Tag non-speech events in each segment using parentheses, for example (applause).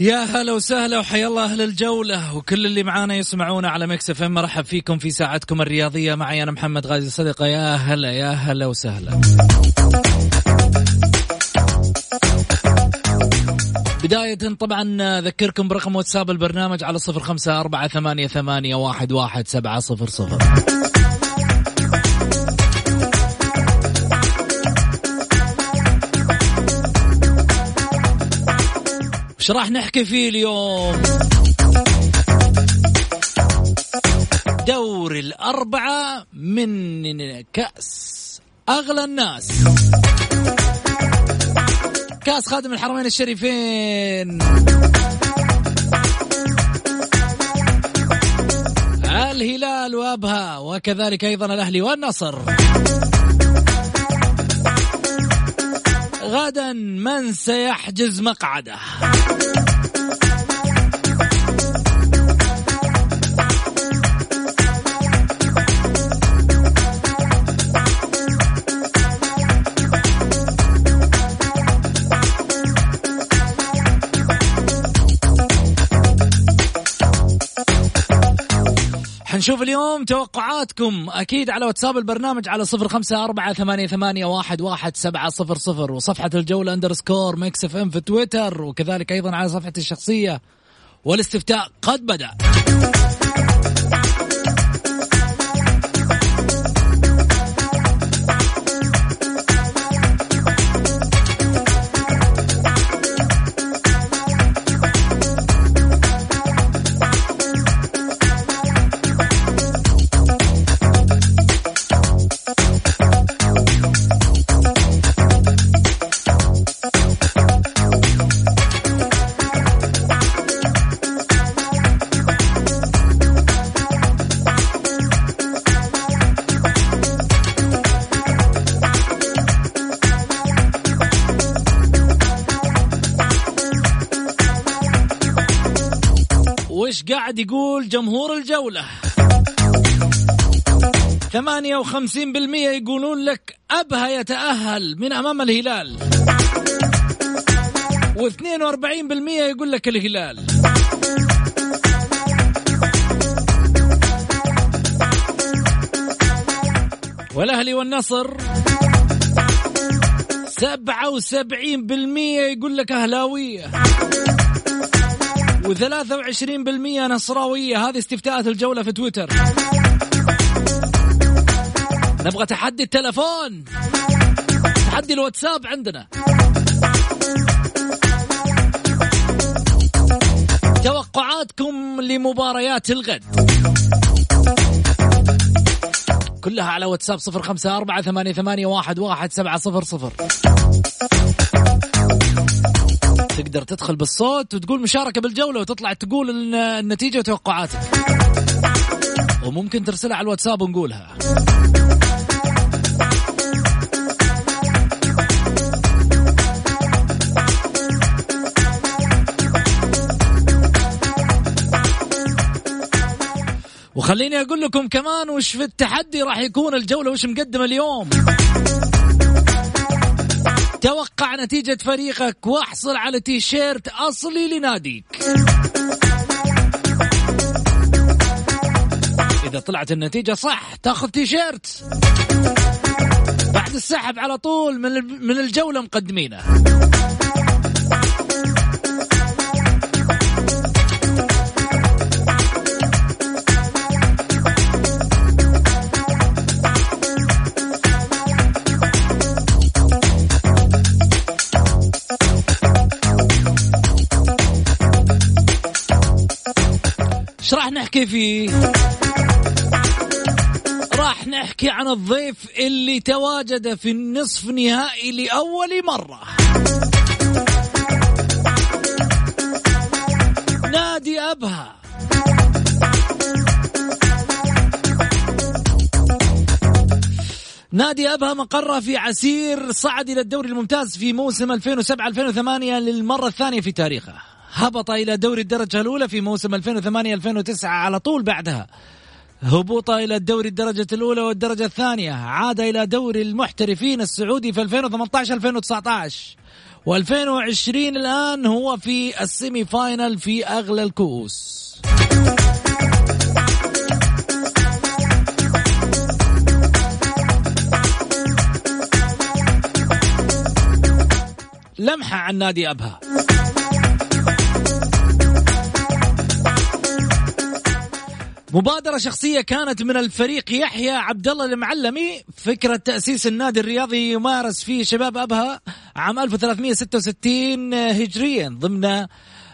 يا هلا وسهلا وحيا الله أهل الجولة. وكل اللي معانا يسمعونا على Mix FM. مرحب فيكم في ساعتكم الرياضية. معي أنا محمد غازي صدقه يا هلا يا هلا وسهلا. بداية طبعا أذكركم برقم واتساب البرنامج على صفر خمسة أربعة ثمانية, ثمانية واحد, واحد سبعة صفر صفر. وش راح نحكي فيه اليوم؟ دور الأربعة من كأس أغلى الناس. كأس خادم الحرمين الشريفين. الهلال وأبها وكذلك أيضا الأهلي والنصر. غدا من سيحجز مقعده. حنشوف اليوم توقعاتكم أكيد على واتساب البرنامج على صفر خمسة أربعة ثمانية, ثمانية واحد, واحد سبعة صفر صفر وصفحة الجولة underscore Mix FM في تويتر وكذلك أيضا على صفحتي الشخصية والاستفتاء قد بدأ. قاعد يقول جمهور الجولة. ثمانية وخمسين بالمية يقولون لك أبها يتأهل من أمام الهلال. واثنين وأربعين بالمية يقول لك الهلال. والأهلي والنصر سبعة وسبعين بالمية يقول لك أهلاوية. وثلاثة وعشرين بالمية نصراوية. هذه استفتاءات الجولة في تويتر. نبغى تحدي التلفون. تحدي الواتساب عندنا. توقعاتكم لمباريات الغد. كلها على واتساب صفر خمسة أربعة ثمانية, ثمانية واحد, واحد سبعة صفر صفر. تقدر تدخل بالصوت وتقول مشاركة بالجولة وتطلع تقول النتيجة وتوقعاتك. وممكن ترسلها على الواتساب ونقولها. وخليني أقول لكم كمان وش في التحدي راح يكون الجولة وش مقدم اليوم. توقع نتيجة فريقك واحصل على تيشيرت أصلي لناديك. إذا طلعت النتيجة صح تأخذ تيشيرت. بعد السحب على طول من من الجولة مقدمينه. راح نحكي فيه راح نحكي عن الضيف اللي تواجد في النصف نهائي لأول مرة. نادي أبها. نادي أبها مقرة في عسير صعد إلى الدوري الممتاز في موسم 2007-2008 للمرة الثانية في تاريخه. هبط إلى دوري الدرجة الأولى في موسم 2008-2009 على طول بعدها. هبوط إلى الدوري الدرجة الأولى والدرجة الثانية. عاد إلى دوري المحترفين السعودي في 2018-2019 و2020 الآن هو في السيمي فاينل في أغلى الكؤوس. لمحة عن نادي أبها. مبادرة شخصية كانت من الفريق يحيى عبد الله المعلمي. فكرة تأسيس النادي الرياضي يمارس فيه شباب أبها عام 1366 هجريا ضمن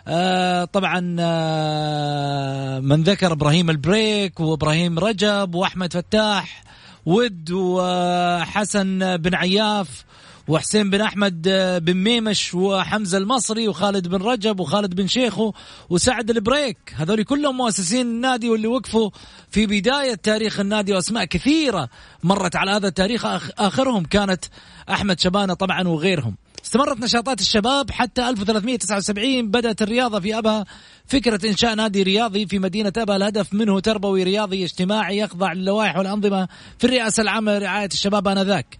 آه طبعا آه من ذكر إبراهيم البريك وإبراهيم رجب وأحمد فتاح ود وحسن بن عياف وحسين بن أحمد آه، بن ميمش وحمزة المصري وخالد بن رجب وخالد بن شيخو وسعد البريك. هذول كلهم مؤسسين النادي واللي وقفوا في بداية تاريخ النادي وأسماء كثيرة مرت على هذا التاريخ. آخرهم كانت أحمد شبانة طبعا وغيرهم. استمرت نشاطات الشباب حتى 1379 بدأت الرياضة في أبها. فكرة إنشاء نادي رياضي في مدينة أبها الهدف منه تربوي رياضي اجتماعي يخضع للوائح والأنظمة في الرئاسة العامة لرعاية الشباب آنذاك.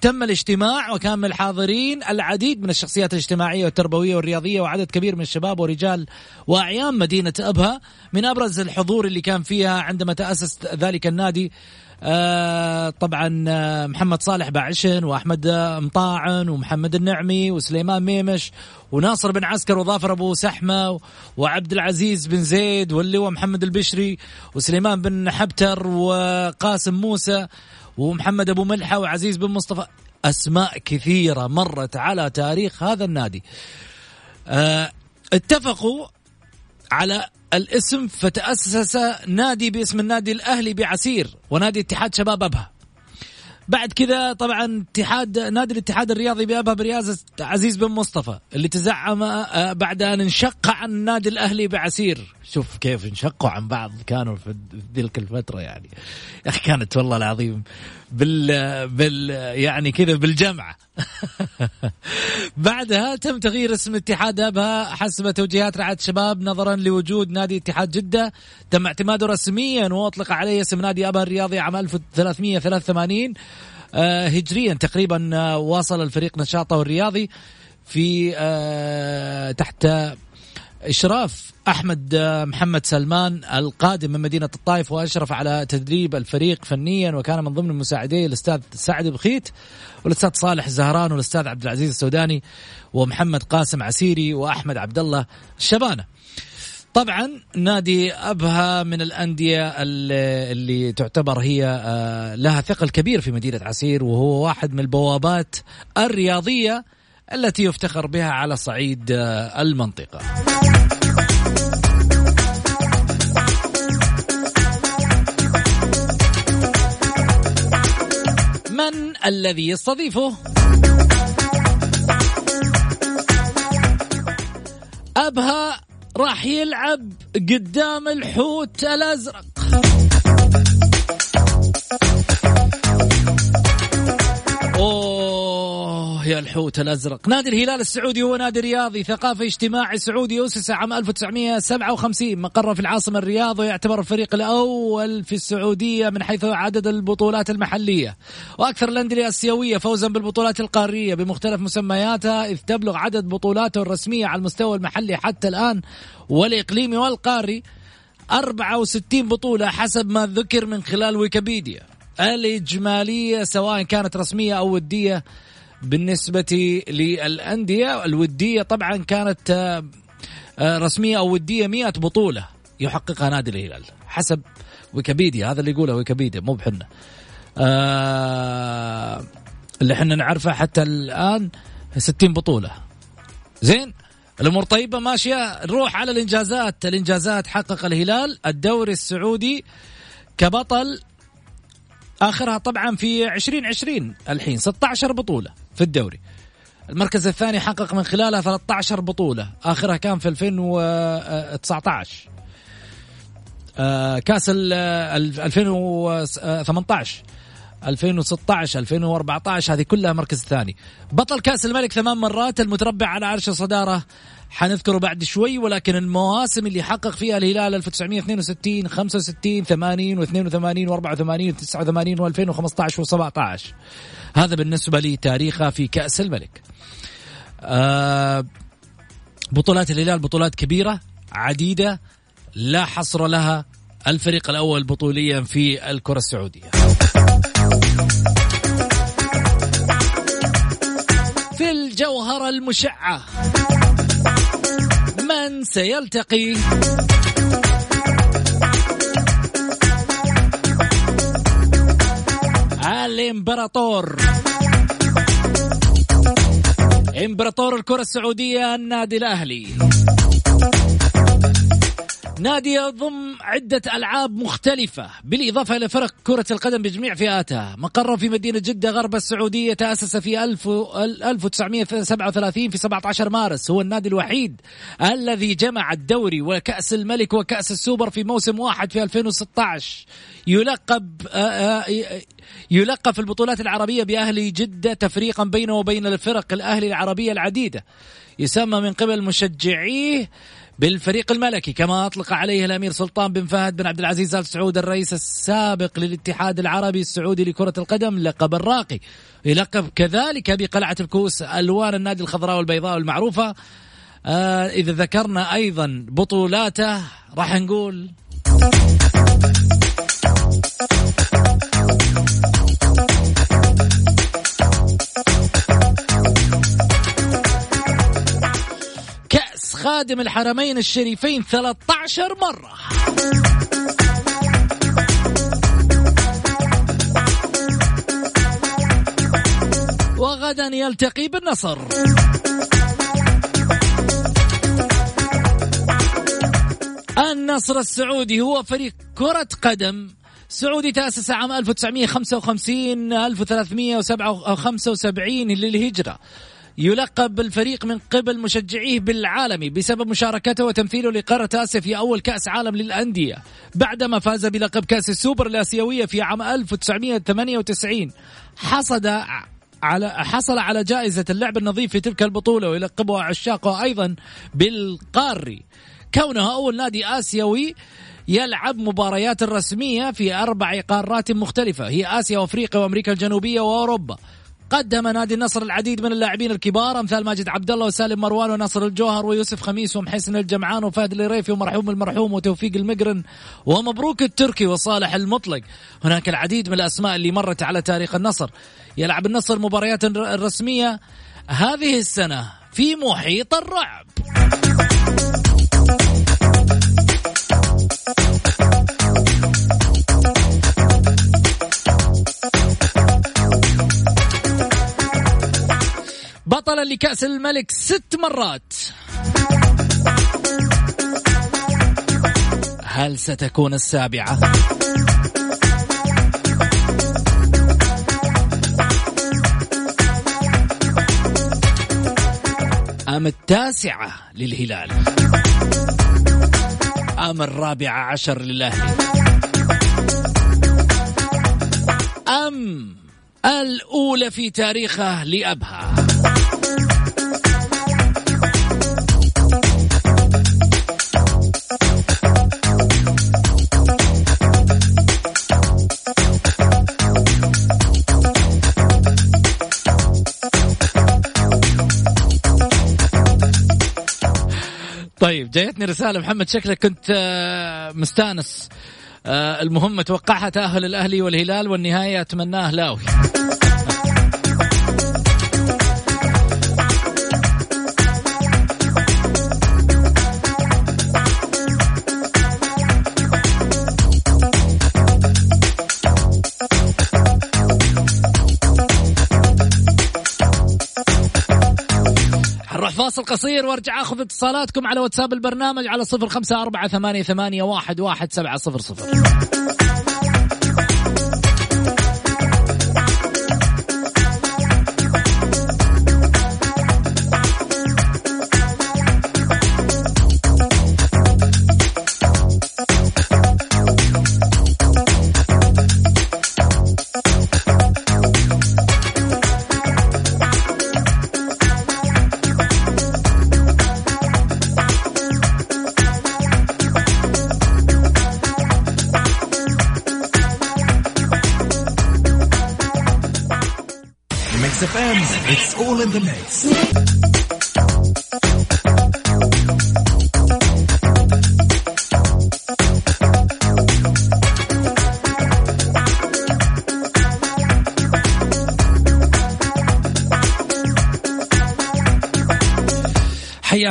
تم الاجتماع وكان من الحاضرين العديد من الشخصيات الاجتماعية والتربوية والرياضية وعدد كبير من الشباب ورجال وأعيان مدينة أبها. من أبرز الحضور اللي كان فيها عندما تأسس ذلك النادي آه طبعا آه محمد صالح باعشن وأحمد مطاعن ومحمد النعمي وسليمان ميمش وناصر بن عسكر وظافر أبو سحمة وعبد العزيز بن زيد واللواء محمد البشري وسليمان بن حبتر وقاسم موسى. ومحمد أبو ملحة وعزيز بن مصطفى. أسماء كثيرة مرت على تاريخ هذا النادي. أه اتفقوا على الاسم فتأسس نادي باسم النادي الأهلي بعسير ونادي اتحاد شباب أبها. بعد كذا طبعا اتحاد نادي الاتحاد الرياضي بأبها برياسه عزيز بن مصطفى اللي تزعم آه، بعد أن انشق عن النادي الأهلي بعسير. شوف كيف انشقوا عن بعض كانوا في تلك الفترة يعني. يا أخي كانت والله العظيم بال بال يعني كذا بالجمعه (laughs) بعدها تم تغيير اسم اتحاد أبها حسب توجيهات رعاية الشباب نظرا لوجود نادي اتحاد جدة. تم اعتماده رسميا وأطلق عليه اسم نادي أبها الرياضي عام 1383 آه، هجريا تقريبا آه، واصل الفريق نشاطه الرياضي في آه، تحت إشراف أحمد محمد سلمان القادم من مدينة الطائف وأشرف على تدريب الفريق فنيا وكان من ضمن مساعديه الأستاذ سعد بخيت والأستاذ صالح الزهران والأستاذ عبد العزيز السوداني ومحمد قاسم عسيري وأحمد عبد الله الشبانة طبعا نادي أبها من الأندية اللي, اللي تعتبر هي آه، لها ثقل كبير في مدينة عسير وهو واحد من البوابات الرياضية التي يفتخر بها على صعيد آه، المنطقة. من الذي يستضيفه؟ أبها راح يلعب قدام الحوت الأزرق أوه يا الحوت الأزرق. نادي الهلال السعودي هو نادي رياضي ثقافي اجتماعي سعودي اسس عام 1957 مقره في العاصمة الرياض ويعتبر الفريق الأول في السعودية من حيث عدد البطولات المحلية. وأكثر الأندية الآسيوية فوزا بالبطولات القارية بمختلف مسمياتها إذ تبلغ عدد بطولاته الرسمية على المستوى المحلي حتى الآن والإقليمي والقاري 64 بطولة حسب ما ذكر من خلال ويكيبيديا. الإجمالية سواء كانت رسمية أو ودية بالنسبة للأندية الودية طبعا كانت آه، آه، رسمية أو ودية 100 بطولة يحققها نادي الهلال حسب ويكيبيديا هذا اللي يقوله ويكيبيديا مو بحنا. آه اللي إحنا نعرفه حتى الآن 60 بطولة. زين الأمور طيبة ماشية نروح على الإنجازات. الإنجازات حقق الهلال الدوري السعودي كبطل آخرها طبعا في 2020 الحين 16 بطولة في الدوري. المركز الثاني حقق من خلالها 13 بطولة آخرها كان في 2019 آه، كأس ال 2018 2016 2014 هذه كلها مركز ثاني. بطل كأس الملك ثمان مرات المتربع على عرش الصدارة حنذكره بعد شوي ولكن المواسم اللي حقق فيها الهلال 1962 65 80 و82 و84 و89 و2015 و17 هذا بالنسبة لي تاريخه في كأس الملك. آه بطولات الهلال بطولات كبيرة عديدة لا حصر لها الفريق الأول بطوليا في الكرة السعودية. في الجوهرة المشعة. من سيلتقي؟ الإمبراطور. إمبراطور الكرة السعودية النادي الأهلي. نادي يضم عدة ألعاب مختلفة بالإضافة إلى فرق كرة القدم بجميع فئاتها. مقره في مدينة جدة غرب السعودية تأسس في 1937 في 17 مارس. هو النادي الوحيد الذي جمع الدوري وكأس الملك وكأس السوبر في موسم واحد في 2016 يلقب آه، آه، يلقب في البطولات العربية بأهلي جدة تفريقا بينه وبين الفرق الأهلي العربية العديدة. يسمى من قبل مشجعيه بالفريق الملكي كما أطلق عليه الأمير سلطان بن فهد بن عبد العزيز آل سعود الرئيس السابق للاتحاد العربي السعودي لكرة القدم لقب الراقي. يلقب كذلك بقلعة الكوس ألوان النادي الخضراء والبيضاء المعروفة. آه إذا ذكرنا أيضا بطولاته راح نقول خادم الحرمين الشريفين 13 مرة. وغدا يلتقي بالنصر. النصر السعودي هو فريق كرة قدم. سعودي تأسس عام 1955 1375 للهجرة. يلقب بالفريق من قبل مشجعيه بالعالمي بسبب مشاركته وتمثيله لقارة آسيا في أول كأس عالم للأندية. بعدما فاز بلقب كأس السوبر الآسيوية في عام 1998 حصد على حصل على جائزة اللعب النظيف في تلك البطولة ويلقبها عشاقه أيضا بالقاري. كونها أول نادي آسيوي يلعب مباريات رسمية في أربع قارات مختلفة هي آسيا وأفريقيا وأمريكا الجنوبية وأوروبا. قدم نادي النصر العديد من اللاعبين الكبار أمثال ماجد عبد الله وسالم مروان وناصر الجوهر ويوسف خميس ومحسن الجمعان وفهد الريفي ومرحوم المرحوم وتوفيق المقرن ومبروك التركي وصالح المطلق. هناك العديد من الأسماء اللي مرت على تاريخ النصر. يلعب النصر مباريات الرسمية هذه السنة في محيط الرعب. بطلا لكأس الملك ست مرات. هل ستكون السابعة؟ أم التاسعة للهلال؟ أم الرابعة عشر للأهلي؟ أم الأولى في تاريخه لأبها؟ طيب جايتني رسالة محمد شكلك كنت آه، مستانس. آه، المهم توقعها تأهل الأهلي والهلال والنهاية أتمناه لاوي. فاصل قصير وارجع اخذ اتصالاتكم على واتساب البرنامج على صفر خمسة أربعة ثمانية, ثمانية واحد, واحد سبعة صفر صفر.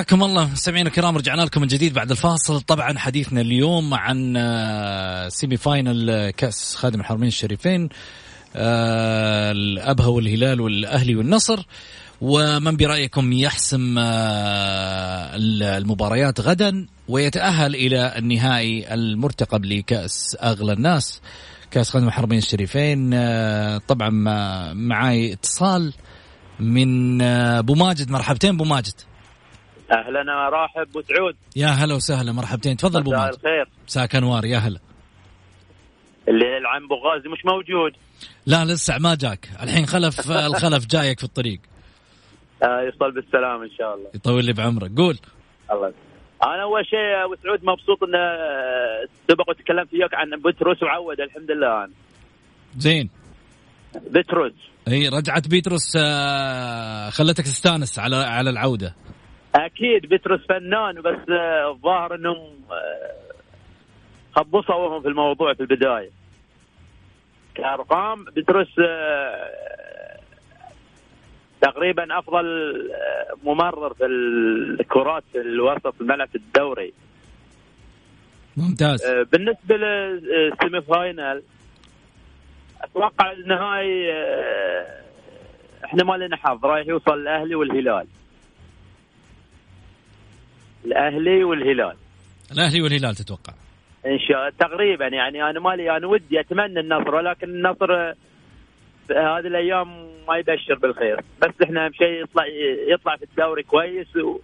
حياكم الله. مستمعينا الكرام رجعنا لكم من جديد بعد الفاصل. طبعا حديثنا اليوم عن سيمي فاينل كأس خادم الحرمين الشريفين آه، الأبها والهلال والأهلي والنصر. ومن برأيكم يحسم آه، المباريات غدا ويتأهل إلى النهائي المرتقب لكأس أغلى الناس كأس خادم الحرمين الشريفين. آه، طبعا معاي اتصال من أبو ماجد. مرحبتين أبو ماجد. أهلا راحب أبو سعود. يا هلا وسهلا مرحبتين. تفضل أبو ماجد. الخير. مساك انوار يا هلا. اللي العم بوغازي مش موجود. لا لسه ما جاك. الحين خلف (laughs) الخلف جايك في الطريق. آه يوصل بالسلامة إن شاء الله. يطول لي بعمرك. قول. الله. أنا أول شيء أبو سعود مبسوط إن سبق وتكلمت وياك عن بتروس وعود الحمد لله. أنا. زين بتروس إي رجعت بيتروس آه، خلتك تستانس على على العودة. أكيد بيتروس فنان بس آه، الظاهر إنهم آه، خبصوا وهم في الموضوع في البداية. كأرقام بترس آه، تقريبا أفضل ممرر في الكرات في الوسط الملعب الدوري. ممتاز. بالنسبة للسيمي فاينل أتوقع النهائي إحنا ما لنا حظ رايح يوصل الأهلي والهلال. الأهلي والهلال. الأهلي والهلال تتوقع. إن شاء تقريبا يعني أنا مالي أنا ودي أتمنى النصر ولكن النصر هذه الأيام ما يبشر بالخير. بس إحنا أهم شيء يطلع يطلع في الدوري كويس و...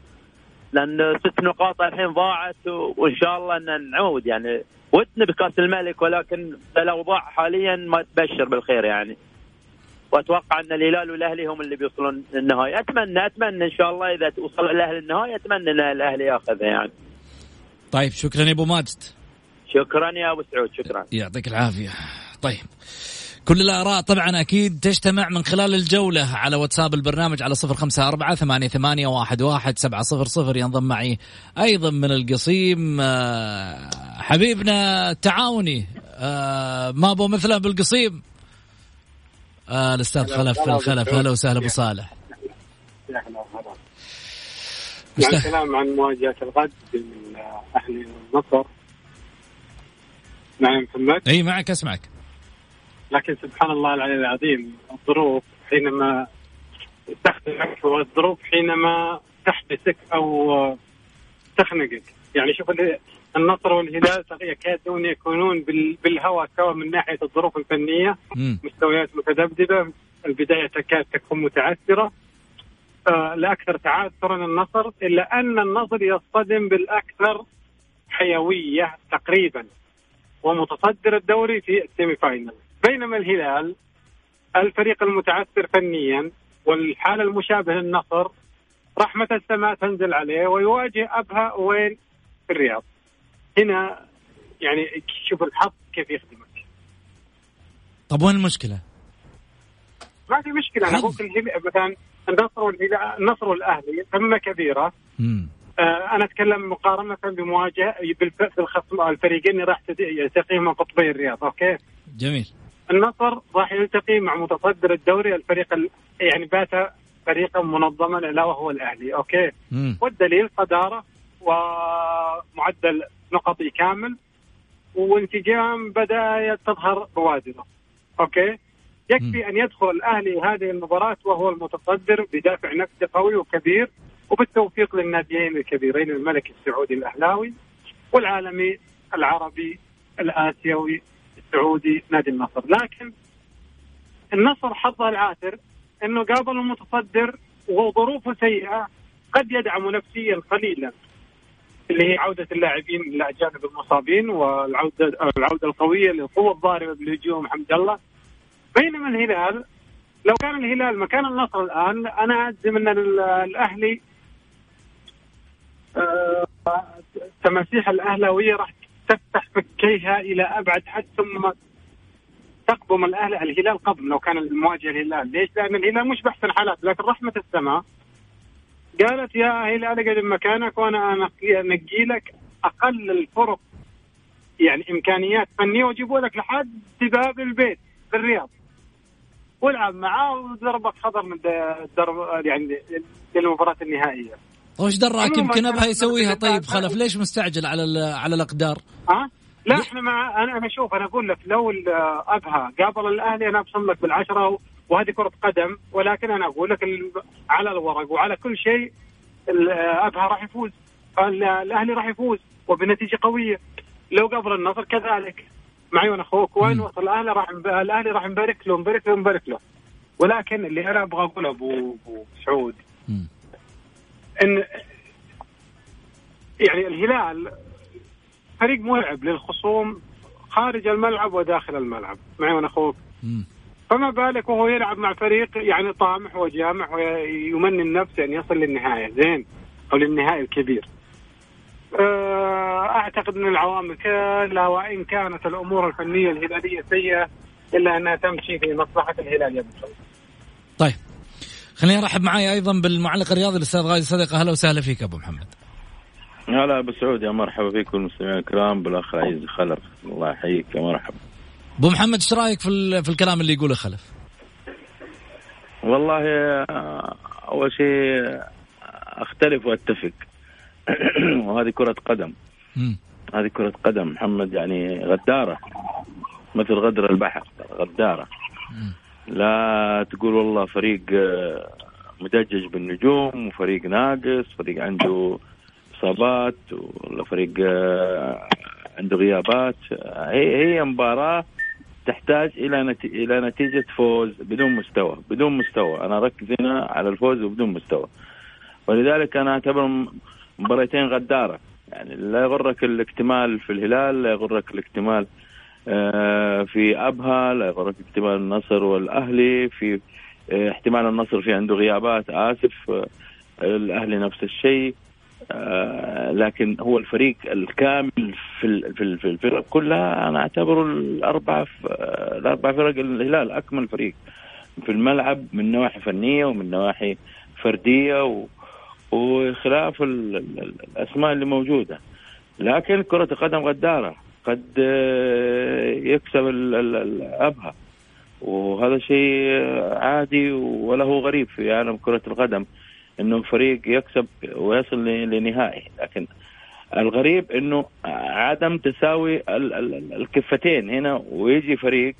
لأن ست نقاط الحين ضاعت و... وإن شاء الله إن نعود يعني. ودنا بكأس الملك ولكن الأوضاع حاليا ما تبشر بالخير يعني. وأتوقع أن الهلال والأهلي هم اللي بيوصلون النهائي أتمنى أتمنى إن شاء الله إذا وصل الأهلي النهائي أتمنى إن الأهلي ياخذها يعني. طيب شكرا يا أبو ماجد. شكرا يا أبو سعود شكرا. يعطيك العافية. طيب كل الآراء طبعا أكيد تجتمع من خلال الجولة على واتساب البرنامج على صفر خمسة أربعة ثمانية, ثمانية واحد, واحد سبعة صفر صفر. ينضم معي أيضا من القصيم آه، حبيبنا التعاوني آه، ما أبو مثله بالقصيم. آه، الأستاذ خلف الخلف هلا وسهلا أبو صالح. الكلام عن مواجهة الغد بين الأهلي والنصر نعم محمد؟ إي معك أسمعك. لكن سبحان الله العلي العظيم الظروف حينما تخدمك والظروف حينما تحبسك أو تخنقك. يعني شوف النصر والهلال يكادون يكونون بالهواء سوا من ناحية الظروف الفنية م. مستويات متذبذبة البداية تكاد تكون متعثرة. آه لاكثر تعثرا النصر إلا أن النصر يصطدم بالأكثر حيوية تقريبا ومتصدر الدوري في السيمي فاينل بينما الهلال الفريق المتعثر فنيا والحالة المشابهة للنصر رحمة السماء تنزل عليه ويواجه أبها وين في الرياض. هنا يعني شوف الحظ كيف يخدمك طب وين المشكلة؟ ما في مشكلة أنا ممكن مثلا النصر والهلال النصر والأهلي قمة كبيرة مم. آه، أنا أتكلم مقارنة بمواجهة بالخصم الفريقين اللي راح يلتقي من قطبي الرياض okay جميل النصر راح يلتقي مع متصدر الدوري الفريق ال... يعني بات فريقا منظما إلا وهو الأهلي okay مم. والدليل صداره ومعدل نقطي كامل وانسجام بدا تظهر بوادره. okay؟ يكفي. أن يدخل الاهلي هذه المباراة وهو المتصدر بدافع نفسي قوي وكبير وبالتوفيق للناديين الكبيرين الملكي السعودي الأهلاوي والعالمي العربي الآسيوي السعودي نادي النصر. لكن النصر حظه العاثر إنه قابل المتصدر وظروفه سيئة قد يدعم نفسيا قليلا. اللي هي عودة اللاعبين الأجانب المصابين والعوده العودة القوية للقوة الضاربه بالهجوم حمد الله بينما الهلال لو كان الهلال مكان النصر الآن أنا اجزم أن الأهلي آه، تماسيح الأهلاوية راح تفتح فكيها إلى أبعد حد ثم تقبم الاهلي الهلال قبل لو كان المواجهه الهلال، ليش؟ لأن الهلال مش بأحسن حالات لكن رحمة السماء قالت يا هلال اقعد مكانك وأنا انقي لك أقل الفرق يعني إمكانيات فنية واجيبه لك لحد باب البيت في الرياض والعب معاه وضربك خضر من الدرب يعني للمباراة النهائية. وش دراك يمكن أبها يسويها طيب خلف ليش مستعجل على على الأقدار؟ ها؟ لا إحنا مع أنا أنا شوف أنا أقول لك لو أبها قابل الأهلي أنا أبصم لك بالعشرة وهذه كرة قدم ولكن أنا أقول لك على الورق وعلى كل شيء ابها راح يفوز. الأهلي راح يفوز وبنتيجة قوية. لو قابل النصر كذلك. معي وأنا أخوك وين وصل؟ الأهلي راح الأهلي راح نبارك له نبارك له نبارك له. ولكن اللي أنا أبغى أقوله ابو أبو سعود إن يعني الهلال فريق مرعب للخصوم خارج الملعب وداخل الملعب. معي وأنا أخوك. فما بالك وهو يلعب مع فريق يعني طامح وجامح ويمني النفس ان يصل للنهاية. زين. أو للنهائي الكبير. آه، أعتقد إن العوامل كلها وإن كانت الأمور الفنية الهلالية سيئة إلا أنها تمشي في مصلحة الهلال يا طيب. خليني ارحب معي أيضا بالمعلق الرياضي الأستاذ غازي صدقه أهلا وسهلا فيك أبو محمد. هلا أبو سعود يا مرحبا فيكم المستمعين الكرام. بالأخ عزيز خلف. الله يحييك يا مرحبا. أبو محمد إيش رأيك في في الكلام اللي يقوله خلف؟ والله أول شيء أختلف وأتفق. (clears throat) وهذه كرة قدم. هذه كرة قدم. محمد يعني غدارة. مثل غدر البحر غدارة. لا تقول والله فريق مدجج بالنجوم وفريق ناقص فريق عنده إصابات ولا فريق عنده غيابات. هي هي مباراة تحتاج إلى. إلى نتيجة فوز بدون مستوى بدون مستوى. أنا أركز هنا على الفوز وبدون مستوى. ولذلك أنا أعتبر مباراتين غدارة. يعني لا يغرك الاكتمال في الهلال لا يغرك الاكتمال آه، في أبها لا يغرك اكتمال النصر والأهلي في آه، احتمال النصر في عنده غيابات آسف آه، الأهلي نفس الشيء. لكن هو الفريق الكامل في في الفرق كلها أنا أعتبره الأربع الأربع فرق الهلال أكمل فريق. في الملعب من نواحي فنية ومن نواحي فردية و وخلاف الأسماء اللي موجودة. لكن كرة القدم غدارة قد آه، يكسب الابها وهذا شيء عادي وله غريب في عالم كرة القدم. إنه فريق يكسب ويصل لنهائي. لكن الغريب إنه عدم تساوي الكفتين هنا ويجي فريق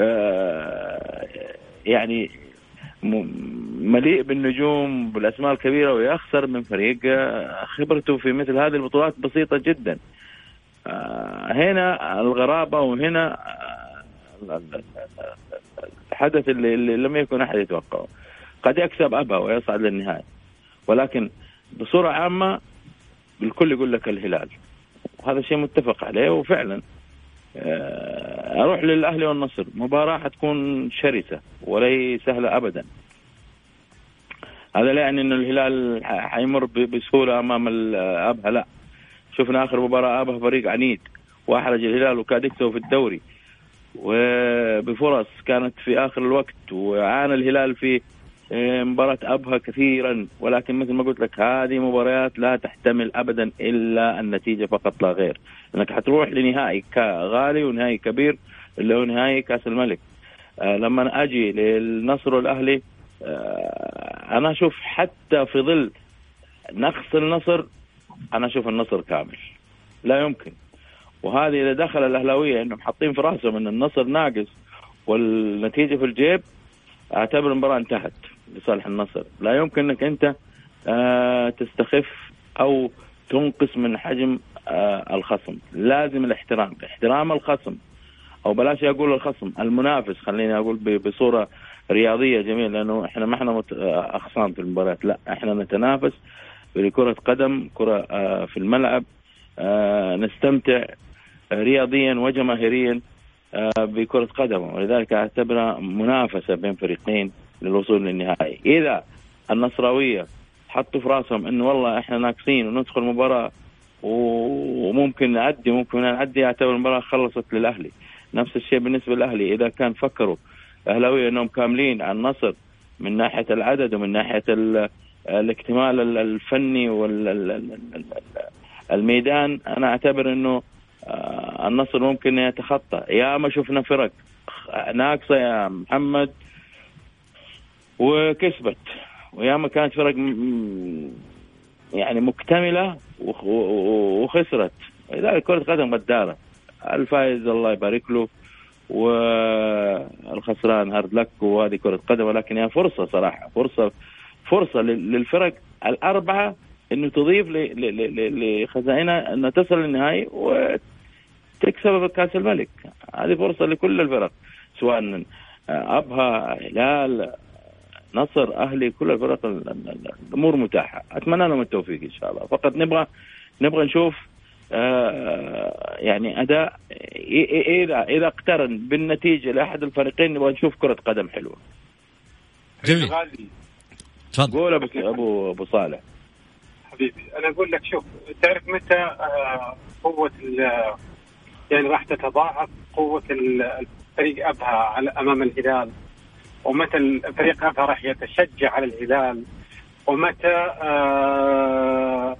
آه، يعني مليء بالنجوم بالاسماء الكبيرة ويخسر من فريق آه، خبرته في مثل هذه البطولات بسيطة جدا. آه، هنا الغرابة وهنا الحدث اللي لم يكن أحد يتوقعه. قد يكسب ابها ويصعد للنهائي. ولكن بصورة عامة الكل يقول لك الهلال. وهذا شيء متفق عليه وفعلا. آه، أروح للأهلي والنصر. مباراة حتكون شرسة ولي سهله ابدا. هذا لا يعني انه الهلال حيمر بسهولة أمام ابها لا. شفنا آخر مباراة ابها فريق عنيد. وأحرج الهلال وكاد يكسبه في الدوري. وبفرص كانت في آخر الوقت. وعانى الهلال في مباراة أبها كثيرا. ولكن مثل ما قلت لك هذه مباريات لا تحتمل أبدا إلا النتيجة فقط لا غير. أنك حتروح لنهائي غالي ونهائي كبير اللي هو نهائي كأس الملك. آه لما أجي للنصر والأهلي آه أنا أشوف حتى في ظل نقص النصر أنا أشوف النصر كامل. لا يمكن. وهذه إذا دخل الأهلاوية أنهم حاطين في رأسهم أن النصر ناقص والنتيجة في الجيب أعتبر المباراة انتهت. لصالح النصر. لا يمكن إنك أنت آه، تستخف أو تنقص من حجم آه، الخصم. لازم الاحترام. احترام الخصم. أو بلاش أقول الخصم المنافس. خليني أقول بصورة رياضية جميلة لأنه إحنا ما إحنا أخصام في المباريات لا إحنا نتنافس بكرة قدم كرة في الملعب. نستمتع رياضيا وجماهيريا بكرة قدم. ولذلك أعتبرها منافسة بين فريقين. للوصول للنهائي. إذا النصراوية حطوا في راسهم إنه والله إحنا ناقصين وندخل مباراة وممكن نعدي ممكن نعدي اعتبر المباراة خلصت للأهلي. نفس الشيء بالنسبة للأهلي. إذا كان فكروا الأهلاوية إنهم كاملين على النصر من ناحية العدد ومن ناحية الاكتمال الفني والميدان أنا أعتبر إنه آه، النصر ممكن يتخطى. يا ما شفنا فرق ناقصة يا محمد وكسبت. وياما كانت فرق يعني مكتملة وخسرت. لذلك كرة قدم غداره الفائز الله يبارك له. والخسران هارد لك وهذه كرة قدم. ولكن هي فرصة صراحة. فرصه فرصة للفرق الأربعة إنه تضيف لخزائنها إنها تصل للنهائي وتكسب كأس الملك. هذه فرصة لكل الفرق سواء أبها هلال نصر أهلي كل الفرق الأمور متاحة. أتمنى لهم التوفيق إن شاء الله. فقط نبغى نبغى نشوف آه يعني أداء اذا إذا اقترن بالنتيجة لأحد الفريقين نبغى نشوف كرة قدم حلوة. جميل. تفضل. قول أبو ابو أبو صالح. حبيبي أنا أقول لك شوف تعرف متى آه قوة يعني راح تتضاعف؟ قوة الفريق أبها على أمام الهلال. ومتى الفريق ابها راح يتشجع على الهلال؟ ومتى آه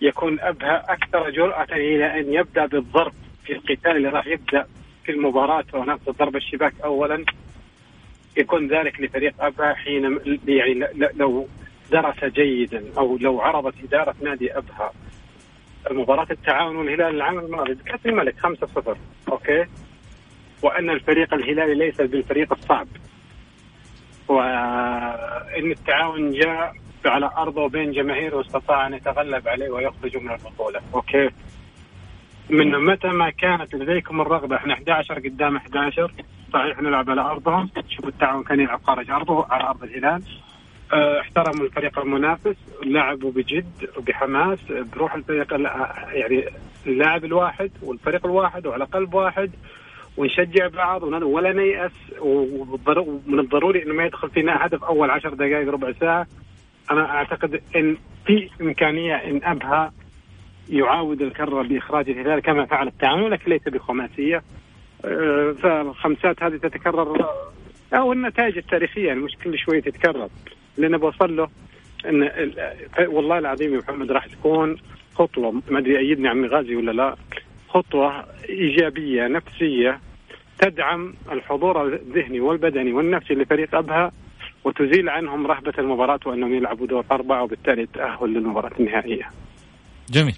يكون ابها أكثر جرأة إلى أن يبدأ بالضرب في القتال اللي راح يبدأ في المباراة ونفس ضرب الشباك اولا؟ يكون ذلك لفريق ابها حين يعني لو درس جيدا أو لو عرضت إدارة نادي ابها مباراة التعاون والهلال العام الماضي بكأس الملك 5-0 أوكي؟ وأن الفريق الهلالي ليس بالفريق الصعب. وإن التعاون جاء على ارضه بين جماهيره واستطاع أن يتغلب عليه ويخرج من البطولة، أوكي؟ من متى ما كانت لديكم الرغبة؟ إحنا 11 قدام 11 صحيح نلعب على أرضهم. شوفوا التعاون كان يلعب خارج أرضه على أرض الهلال. آه احترموا الفريق المنافس لعبوا بجد وبحماس بروح الفريق يعني اللاعب الواحد والفريق الواحد وعلى قلب واحد. ونشجع بعض ولا نيأس ومن الضروري إنه ما يدخل فينا هدف أول عشر دقائق ربع ساعة. أنا أعتقد إن في إمكانية إن أبها يعاود الكرة بإخراج الهلال كما فعل التعامل ولكن ليس بخماسية. آه، فالخمسات هذه تتكرر أو النتائج التاريخية يعني مش كل شوية تتكرر. لأن بوصل له إن والله العظيم يا محمد راح تكون خطوة ما أدري أيدني عمي غازي ولا لا. خطوة إيجابية نفسية تدعم الحضور الذهني والبدني والنفسي لفريق أبها وتزيل عنهم رهبة المباراة وأنهم يلعبوا دور أربعة وبالتالي التاهل للمباراة النهائية. جميل.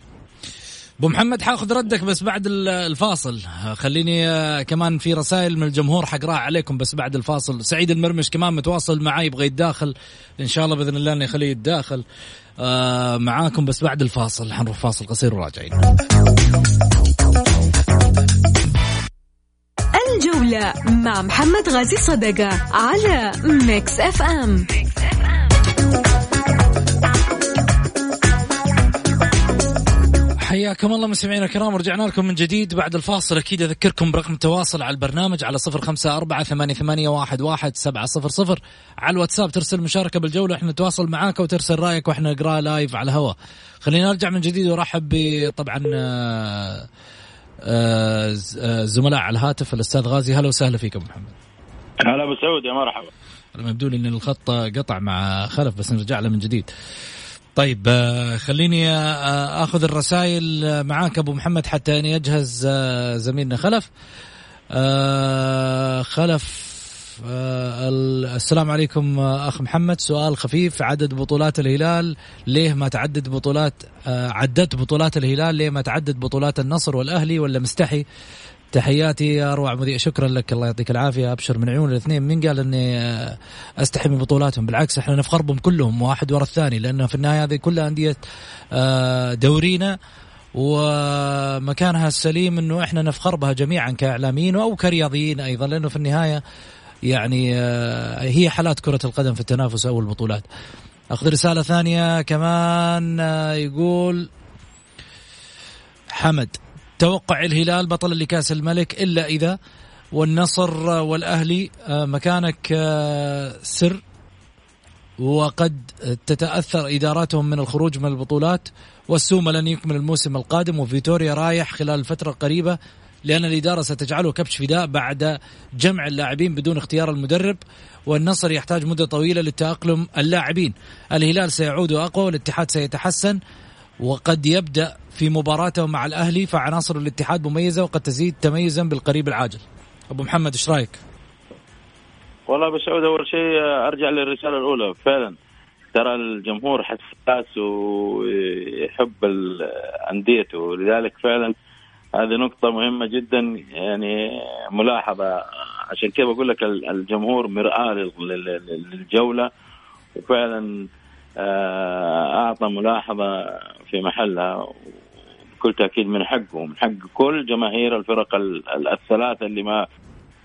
أبو محمد حاخذ ردك بس بعد الفاصل. خليني آه، كمان في رسائل من الجمهور حقراها عليكم بس بعد الفاصل. سعيد المرمش كمان متواصل معي يبغى يتداخل. إن شاء الله بإذن الله إنه يخليه يتداخل. آه معاكم بس بعد الفاصل. حنروح فاصل قصير وراجعين. الجولة مع محمد غازي صدقة على Mix FM. حياكم الله مستمعينا الكرام ورجعنا لكم من جديد. بعد الفاصل أكيد أذكركم برقم التواصل على البرنامج على صفر خمسة أربعة ثمانية, ثمانية واحد, واحد سبعة صفر صفر. على الواتساب ترسل مشاركة بالجولة إحنا نتواصل معاك وترسل رأيك وإحنا نقراه لايف على الهواء. خلينا نرجع من جديد ورحب طبعا آه، زملاء على الهاتف الأستاذ غازي هلا وسهلا فيك أبو محمد. هلا أبو سعود يا مرحبا. أنا يبدو لي إن الخط قطع مع خلف بس نرجع له من جديد. طيب آه، خليني آه، آخذ الرسائل آه، معاك أبو محمد حتى ان يجهز زميلنا خلف. خلف السلام عليكم أخ محمد. سؤال خفيف. عدد بطولات الهلال ليه ما تعدد بطولات عددت بطولات الهلال ليه ما تعدد بطولات النصر والأهلي؟ ولا مستحي؟ تحياتي يا اروع مذيع. شكرا لك. الله يعطيك العافية. أبشر من عيون الاثنين. من قال إني آه، أستحي من بطولاتهم؟ بالعكس إحنا نفخر بهم كلهم واحد ورا الثاني لأنه في النهاية هذه كلها أندية آه، دورينا. ومكانها السليم إنه إحنا نفخر بها جميعا كإعلاميين أو كرياضيين أيضا لأنه في النهاية يعني آه، هي حالات كرة القدم في التنافس أو البطولات. أخذ رسالة ثانية كمان يقول حمد توقع الهلال بطل لكأس الملك إلا إذا والنصر والأهلي آه، مكانك آه، سر وقد تتأثر إداراتهم من الخروج من البطولات والسومة لن يكمل الموسم القادم وفيتوريا رايح خلال الفترة القريبه لأن الإدارة ستجعله كبش فداء بعد جمع اللاعبين بدون اختيار المدرب والنصر يحتاج مدة طويلة للتاقلم اللاعبين الهلال سيعود أقوى والاتحاد سيتحسن وقد يبدأ في مباراته مع الأهلي فعناصر الاتحاد مميزة وقد تزيد تميزا بالقريب العاجل. أبو محمد إيش رأيك؟ والله أبو سعود أول شيء أرجع للرسالة الأولى فعلا ترى الجمهور حساس ويحب أنديته لذلك فعلا هذه نقطة مهمة جدا يعني ملاحظة. عشان كذا بقول لك الجمهور مرآة للجولة؟ وفعلا آه، أعطى ملاحظة في محلها بكل تأكيد من حقه. من حق كل جماهير الفرق الثلاثة اللي ما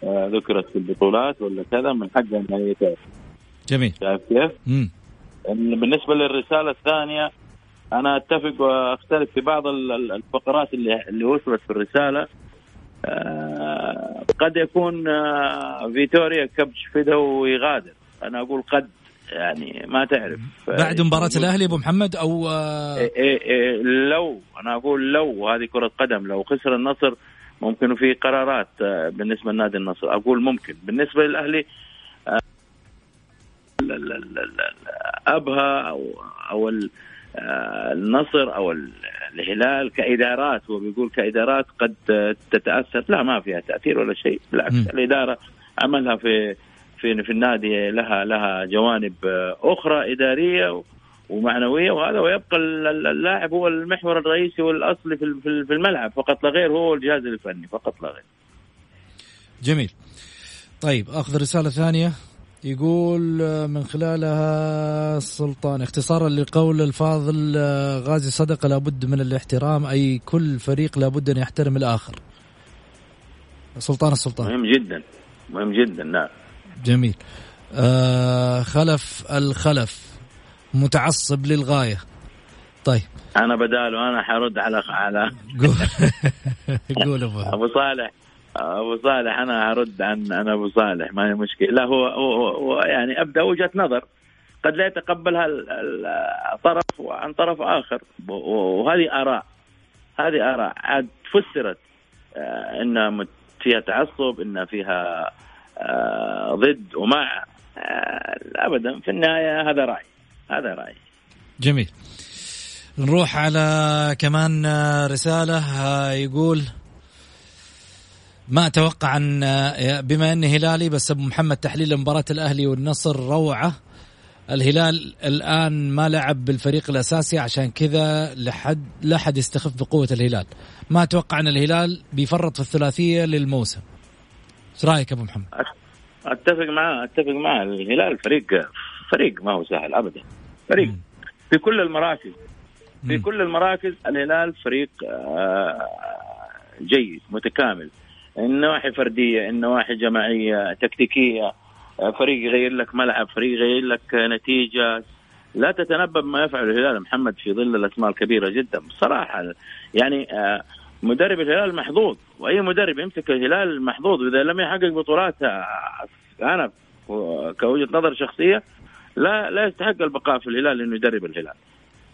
آه، ذكرت في البطولات ولا كذا من حقها أنها هي جميل. شايف كيف؟ بالنسبة للرسالة الثانية أنا أتفق وأختلف في بعض الفقرات اللي اللي وصلت في الرسالة. آه، قد يكون آه، فيتوريا كبش فدا ويغادر. أنا أقول قد يعني ما تعرف. بعد مباراة الأهلي أبو محمد أو إيه إيه إيه لو أنا أقول لو هذه كرة قدم. لو خسر النصر ممكن في قرارات آه، بالنسبة لنادي النصر. أقول ممكن. بالنسبة للأهلي أبها أو أو آه، النصر أو الهلال كإدارات هو بيقول كإدارات قد تتأثر لا ما فيها تأثير ولا شيء بالعكس. الإدارة عملها في في في النادي لها لها جوانب أخرى إدارية ومعنوية وهذا ويبقى اللاعب هو المحور الرئيسي والأصلي في الملعب فقط لا غير هو الجهاز الفني فقط لا غير. جميل. طيب أخذ رسالة ثانية يقول من خلالها سلطان اختصارا لقول الفاضل غازي صدقة لابد من الاحترام أي كل فريق لابد أن يحترم الآخر. سلطان السلطان. مهم جدا مهم جدا نعم. جميل. آه خلف الخلف متعصب للغاية. طيب. أنا بداله أنا حرد على على. قول. (laughs) قول أبو. صالح. أبو صالح أنا ارد عن عن أبو صالح ما هي مشكلة. لا هو, هو, هو يعني أبدأ وجهة نظر. قد لا يتقبلها الطرف عن طرف آخر. وهذه آراء. هذه آراء. عاد فسرت آه، انها فيها تعصب انها فيها آه، ضد ومع آه، ابدا. في النهاية هذا رأي. هذا رأي. جميل. نروح على كمان رسالة يقول ما أتوقع أن بما أني هلالي بس أبو محمد تحليل مباراه الأهلي والنصر روعة. الهلال الآن ما لعب بالفريق الأساسي عشان كذا لحد لا حد يستخف بقوة الهلال. ما أتوقع أن الهلال بيفرط في الثلاثية للموسم. إيش رأيك أبو محمد؟ أتفق معاه أتفق معاه الهلال. فريق فريق ما هو سهل ابدا. فريق في كل المراكز. في كل المراكز الهلال فريق آه، جيد متكامل. النواحي فردية النواحي جماعية تكتيكية فريق يغير لك ملعب فريق يغير لك نتيجة. لا تتنبأ بما يفعل الهلال محمد في ظل الأسماء الكبيرة جدا. بصراحة يعني آه، مدرب الهلال محظوظ وأي مدرب يمسك الهلال محظوظ. واذا لم يحقق بطولات آه، أنا كوجهة نظر شخصية لا لا يستحق البقاء في الهلال إنه يدرب الهلال.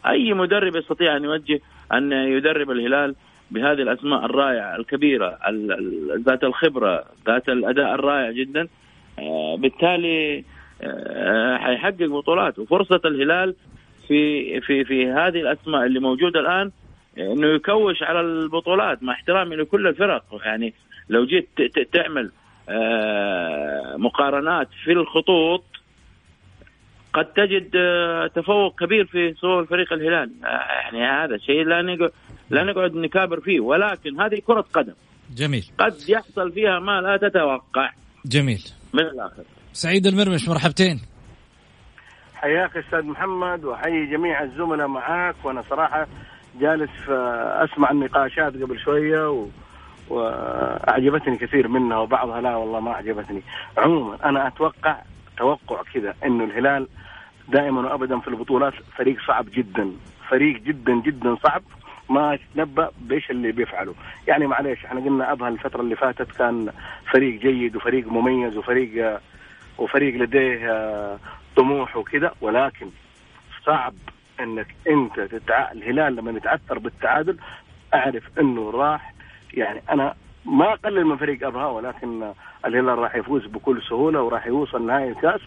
أي مدرب يستطيع أن يوجه أن يدرب الهلال بهذه الأسماء الرائعة الكبيرة ذات الخبرة ذات الأداء الرائع جدا. آه، بالتالي آه، حيحقق بطولات. وفرصة الهلال في في في هذه الأسماء اللي موجودة الآن إنه يكوش على البطولات مع احترامي لكل الفرق. يعني لو جيت تعمل آه، مقارنات في الخطوط قد تجد تفوق كبير في صور فريق الهلال. يعني هذا شيء لا نقعد لا نقعد نكابر فيه. ولكن هذه كرة قدم. جميل. قد يحصل فيها ما لا تتوقع. جميل. من الآخر. سعيد المرمش مرحبتين. حياك أستاذ محمد وحي جميع الزملاء معاك. وأنا صراحة جالس أسمع النقاشات قبل شوية و... وأعجبتني كثير منها وبعضها لا والله ما أعجبتني. عموما أنا أتوقع توقع كذا إنه الهلال دائما وابدا في البطولات فريق صعب جدا فريق جدا جدا صعب ما تتنبا بإيش اللي بيفعله. يعني معليش إحنا قلنا أبها الفترة اللي فاتت كان فريق جيد وفريق مميز وفريق وفريق لديه طموح وكذا ولكن صعب إنك أنت تتع... الهلال لما يتعثر بالتعادل أعرف إنه راح. يعني أنا ما أقلل من فريق أبها ولكن الهلال راح يفوز بكل سهولة وراح يوصل نهائي الكاس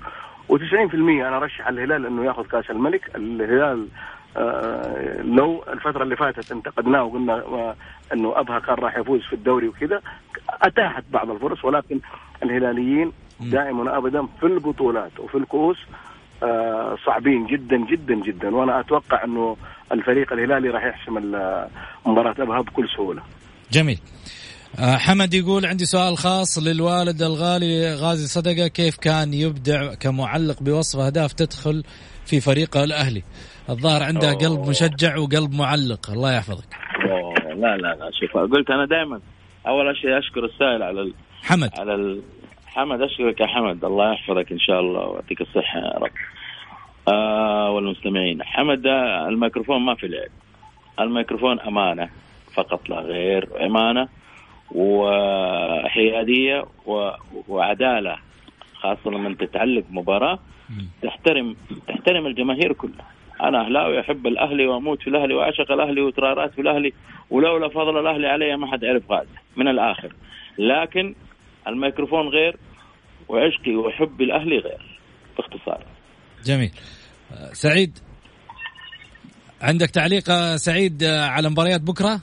و90% أنا أرشح الهلال إنه ياخذ كأس الملك الهلال آه لو الفترة اللي فاتت انتقدناه وقلنا آه إنه أبها كان راح يفوز في الدوري وكذا أتاحت بعض الفرص ولكن الهلاليين دائما وابدا في البطولات وفي الكؤوس آه صعبين جدا جدا جدا وأنا أتوقع إنه الفريق الهلالي راح يحسم مباراه أبها بكل سهولة. جميل. آه حمد يقول عندي سؤال خاص للوالد الغالي. غازي صدقة كيف كان يبدع كمعلق بوصف أهداف تدخل في فريقه الأهلي؟ الظاهر عنده أوه. قلب مشجع وقلب معلق. الله يحفظك. أوه. لا لا لا شوف قلت أنا دائما أول شيء أشكر السائل على ال... حمد. على ال... حمد أشكرك يا حمد. الله يحفظك إن شاء الله ويعطيك الصحة يا رب. آه والمستمعين حمد الميكروفون ما في لعب. الميكروفون أمانة فقط لا غير أمانة. وحيادية. وعدالة خاصة لما تتعلق مباراة تحترم تحترم الجماهير كلها أنا أهلاوي أحب الأهلي وأموت في الأهلي وأعشق الأهلي وترارات في الأهلي ولولا فضل الأهلي علي ما حد عرف غازي من الآخر لكن الميكروفون غير وعشقي وحبي الأهلي غير باختصار جميل سعيد عندك تعليق سعيد على مباريات بكرة؟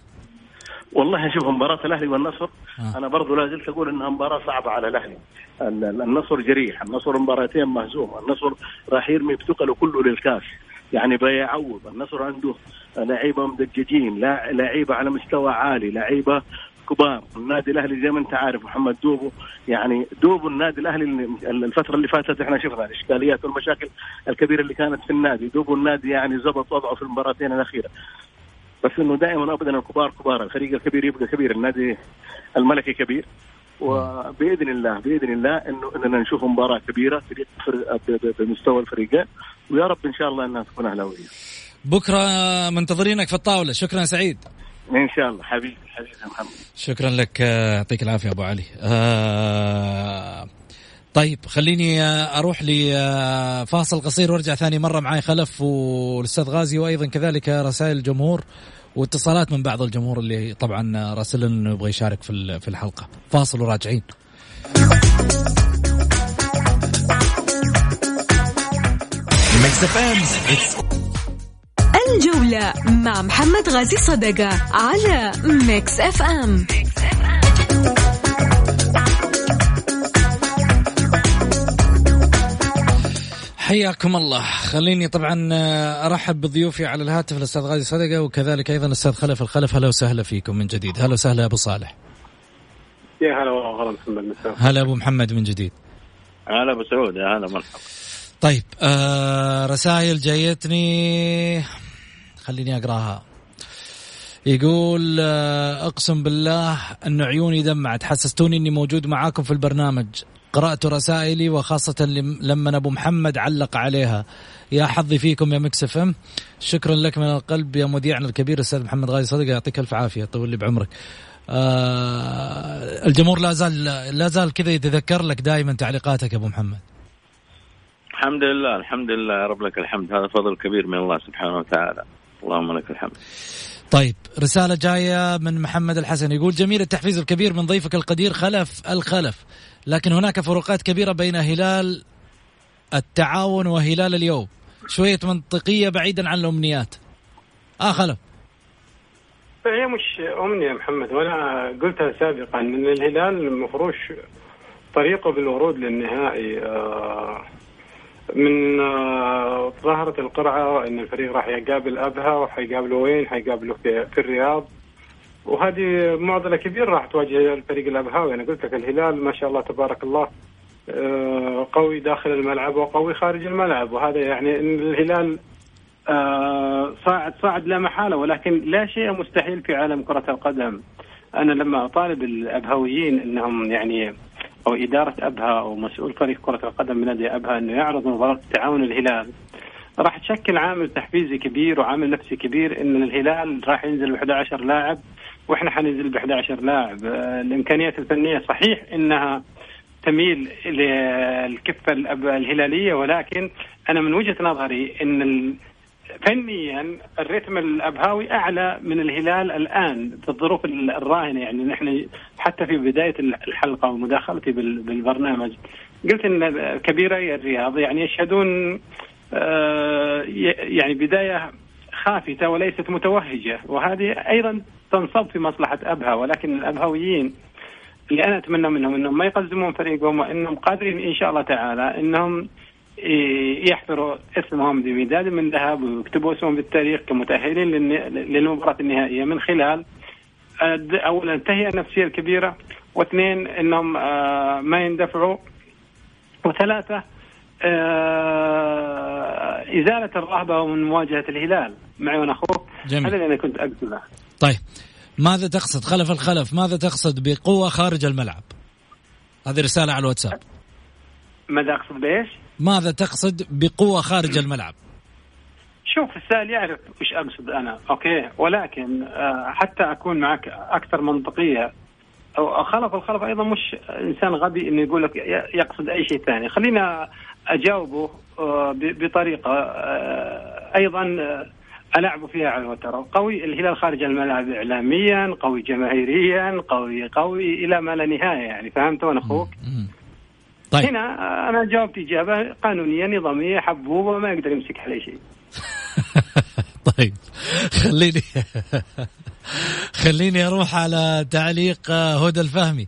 والله شوف مباراة الأهلي والنصر آه. أنا برضو لا زلت أقول أنها مباراة صعبة على الأهلي. النصر جريح النصر مباراتين مهزوم النصر راح يرمي بثقله كله للكاس. يعني بيعوض النصر عنده لعيبة مدججين لعيبة على مستوى عالي لعيبة كبار. النادي الأهلي زي ما أنت عارف محمد دوبو يعني دوبو النادي الأهلي الفترة اللي فاتت إحنا شفنا الإشكاليات والمشاكل الكبيرة اللي كانت في النادي. دوبو النادي يعني زبط وضعه في المباراتين الأخيرة. بس إنه دائما ابدا الكبار كبار الفريق الكبير يبقى كبير النادي الملكي كبير وبإذن الله بإذن الله إنه إننا نشوف مباراة كبيرة بمستوى الفريقين ويا رب إن شاء الله إنها تكون اهلاويه. بكرة منتظرينك في الطاولة شكرا سعيد. إن شاء الله حبيبي حبيبي محمد. شكرا لك يعطيك العافية أبو علي. آه طيب خليني أروح لفاصل قصير وأرجع ثاني مرة معي خلف والأستاذ غازي وأيضا كذلك رسائل الجمهور واتصالات من بعض الجمهور اللي طبعا راسل إنه يبغى يشارك في في الحلقة. فاصل وراجعين. الجولة مع محمد غازي صدقة على Mix FM حياكم الله. خليني طبعا أرحب بضيوفي على الهاتف الأستاذ غازي صدقة وكذلك أيضا الأستاذ خلف الخلف. هلا وسهلا فيكم من جديد. هلا وسهلا يا أبو صالح. يا هلا والله محمد هلا أبو محمد من جديد. هلا أبو سعود يا هلا مرحبا. طيب آه رسائل جايتني. خليني أقراها. يقول أقسم بالله أن عيوني دمعت. حسستوني إني موجود معاكم في البرنامج. قرأت رسائلي وخاصة لما أبو محمد علق عليها. يا حظي فيكم يا Mix FM. شكرا لك من القلب يا مذيعنا الكبير الأستاذ محمد غازي صدقة يعطيك ألف عافية طول لي بعمرك. آه الجمهور لا زال لا زال كذا يتذكر لك دائما تعليقاتك يا أبو محمد. الحمد لله الحمد لله. رب لك الحمد. هذا فضل كبير من الله سبحانه وتعالى. اللهم لك الحمد. طيب رسالة جاية من محمد الحسن. يقول جميل التحفيز الكبير من ضيفك القدير خلف الخلف. لكن هناك فروقات كبيرة بين هلال التعاون وهلال اليوم. شوية منطقية بعيدا عن الأمنيات. آه خلف. هي مش أمنية محمد وأنا قلتها سابقا أن الهلال مفروش طريقه بالورود للنهائي آه من آه ظهرت القرعة أن الفريق راح يقابل أبها وحيقابله وين؟ حيقابله في, في الرياض. وهذه معضلة كبيرة راح تواجه الفريق الأبهاوي. أنا قلت لك الهلال ما شاء الله تبارك الله آه، قوي داخل الملعب وقوي خارج الملعب. وهذا يعني إن الهلال آه، صاعد صاعد لا محالة ولكن لا شيء مستحيل في عالم كرة القدم. أنا لما أطالب الابهويين إنهم يعني أو إدارة أبها أو مسؤول فريق كرة القدم من نادي أبها إنه يعرض مباراة تعاون الهلال راح تشكل عامل تحفيزي كبير وعامل نفسي كبير إن الهلال راح ينزل ب 11 لاعب وإحنا حننزل ب 11 لاعب. الإمكانيات الفنية صحيح إنها تميل للكفة الهلالية ولكن أنا من وجهة نظري إن فنيا الريتم الأبهاوي أعلى من الهلال الآن في الظروف الراهنة. يعني نحن حتى في بداية الحلقة ومداخلتي بالبرنامج قلت إن كبيري الرياض يعني يشهدون آه، يعني بداية خافتة وليست متوهجة. وهذه أيضا تنصب في مصلحة أبها ولكن الأبهويين اللي أنا أتمنى منهم إنهم ما يقزمون فريقهم وإنهم قادرين إن شاء الله تعالى إنهم يحفروا اسمهم بمداد من ذهب ويكتبوا اسمهم بالتاريخ كمتأهلين للمباراة النهائية من خلال أولا التهيئة النفسية الكبيرة واثنين إنهم آه، ما يندفعوا وثلاثة آه، إزالة الرهبة من مواجهة الهلال. معي وأنا جميل. هذا اللي أنا كنت أقصده. طيب. ماذا تقصد؟ خلف الخلف ماذا تقصد بقوة خارج الملعب؟ هذه رسالة على الواتساب. ماذا أقصد بإيش؟ ماذا تقصد بقوة خارج الملعب؟ شوف السائل يعرف وش أقصد أنا أوكي؟ ولكن آه، حتى أكون معك أكثر منطقية أو خلف الخلف أيضا مش إنسان غبي إنه يقول لك يقصد أي شيء ثاني. خلينا أجاوبه آه، بطريقة ألعب فيها على الوتر قوي الهلال خارج الملعب اعلاميا قوي جماهيريا قوي قوي إلى ما لا نهاية يعني فهمت وأنا أخوك؟ طيب. هنا أنا جاوبت إجابة قانونية نظامية حبوبة ما يقدر يمسك عليه شيء. (laughs) طيب. خليني (laughs) خليني أروح على تعليق هدى الفهمي.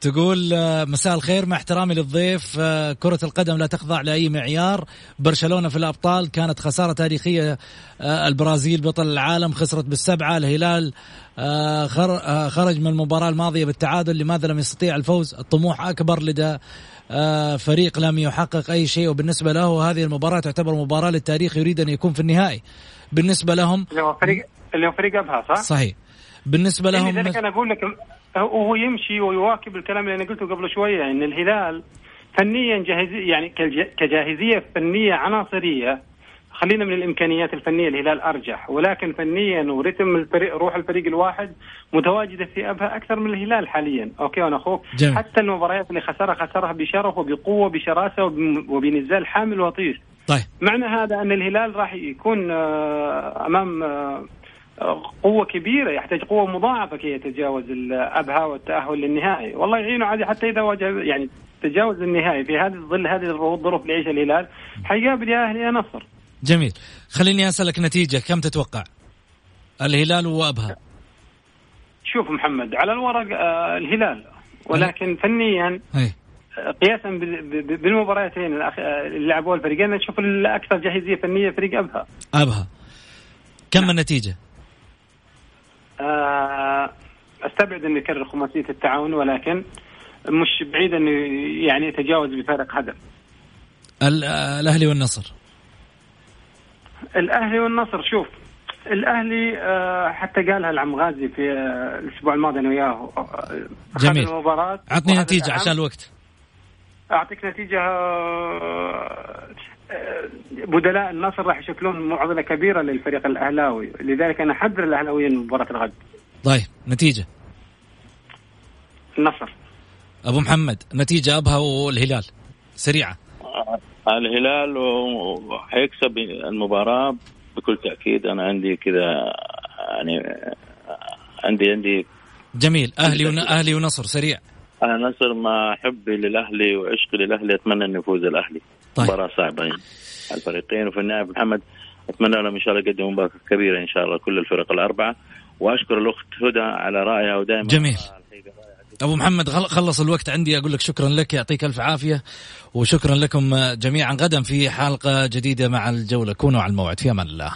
تقول مساء الخير مع احترامي للضيف كرة القدم لا تخضع لأي معيار. برشلونة في الأبطال كانت خسارة تاريخية البرازيل بطل العالم خسرت بالسبعة الهلال خرج من المباراة الماضية بالتعادل لماذا لم يستطيع الفوز؟ الطموح أكبر لدى آه، فريق لم يحقق أي شيء. وبالنسبة له هذه المباراة تعتبر مباراة للتاريخ يريد أن يكون في النهائي. بالنسبة لهم اللي هو فريق اللي هو فريق أبها صح؟ صحيح. بالنسبة لهم لذلك أنا أقول لك هو يمشي ويواكب الكلام اللي أنا قلته قبل شوية أن الهلال فنيا جاهزية يعني كجاهزية فنية عناصرية. خلينا من الإمكانيات الفنية الهلال أرجح. ولكن فنيا ورتم الفريق روح الفريق الواحد متواجدة في أبها أكثر من الهلال حاليا. أوكي أنا أخوك. جميل. حتى المباريات اللي خسرها خسرها بشرف وبقوة بشراسه وبنزال حامل وطير. طيب. معنى هذا أن الهلال راح يكون آه، أمام قوة كبيرة يحتاج قوة مضاعفة كي يتجاوز الأبها والتأهل للنهائي والله يعينه عادي حتى إذا واجه يعني تجاوز النهائي في هذه ظل هذه الظروف اللي يعيشها الهلال حيقابل يا أهلي يا نصر جميل خليني أسألك نتيجة كم تتوقع الهلال وأبها شوف محمد على الورق آه الهلال ولكن. فنيا أي. قياسا بالمباراتين اللي لعبوها الفريقين نشوف الأكثر جاهزية فنية فريق أبها أبها كم. النتيجة؟ آه أستبعد انه يكرر خماسية التعاون ولكن مش بعيد انه يعني يتجاوز بفارق هدف. الأهلي والنصر. الأهلي والنصر شوف الأهلي آه، حتى قالها العم غازي في آه، الأسبوع الماضي أنا وياه. آه، جميل. المباراة عطني نتيجة عشان الوقت. أعطيك نتيجة بدلاء النصر راح يشكلون معضلة كبيرة للفريق الأهلاوي. لذلك أنا أحذر الأهلاويين من مباراة الغد. طيب نتيجة؟ النصر. أبو محمد نتيجة أبها والهلال؟ سريعة. الهلال وحيكسب المباراة بكل تأكيد. أنا عندي كذا يعني عندي عندي جميل. أهلي ون... أهلي ونصر سريع. أنا نصر ما حبي للأهلي وعشقي للأهلي أتمنى أن يفوز الأهلي. طيب. مباراة صعبة. يعني الفريقين وفي النهاية محمد أتمنى لهم إن شاء الله يقدموا مباراة كبيرة إن شاء الله كل الفرق الأربعة. وأشكر الأخت هدى على رأيها ودائما. جميل. أبو محمد خلص الوقت عندي. أقول لك شكرا لك يعطيك ألف عافية. وشكرا لكم جميعا. غدا في حلقة جديدة مع الجولة. كونوا على الموعد. في أمان الله.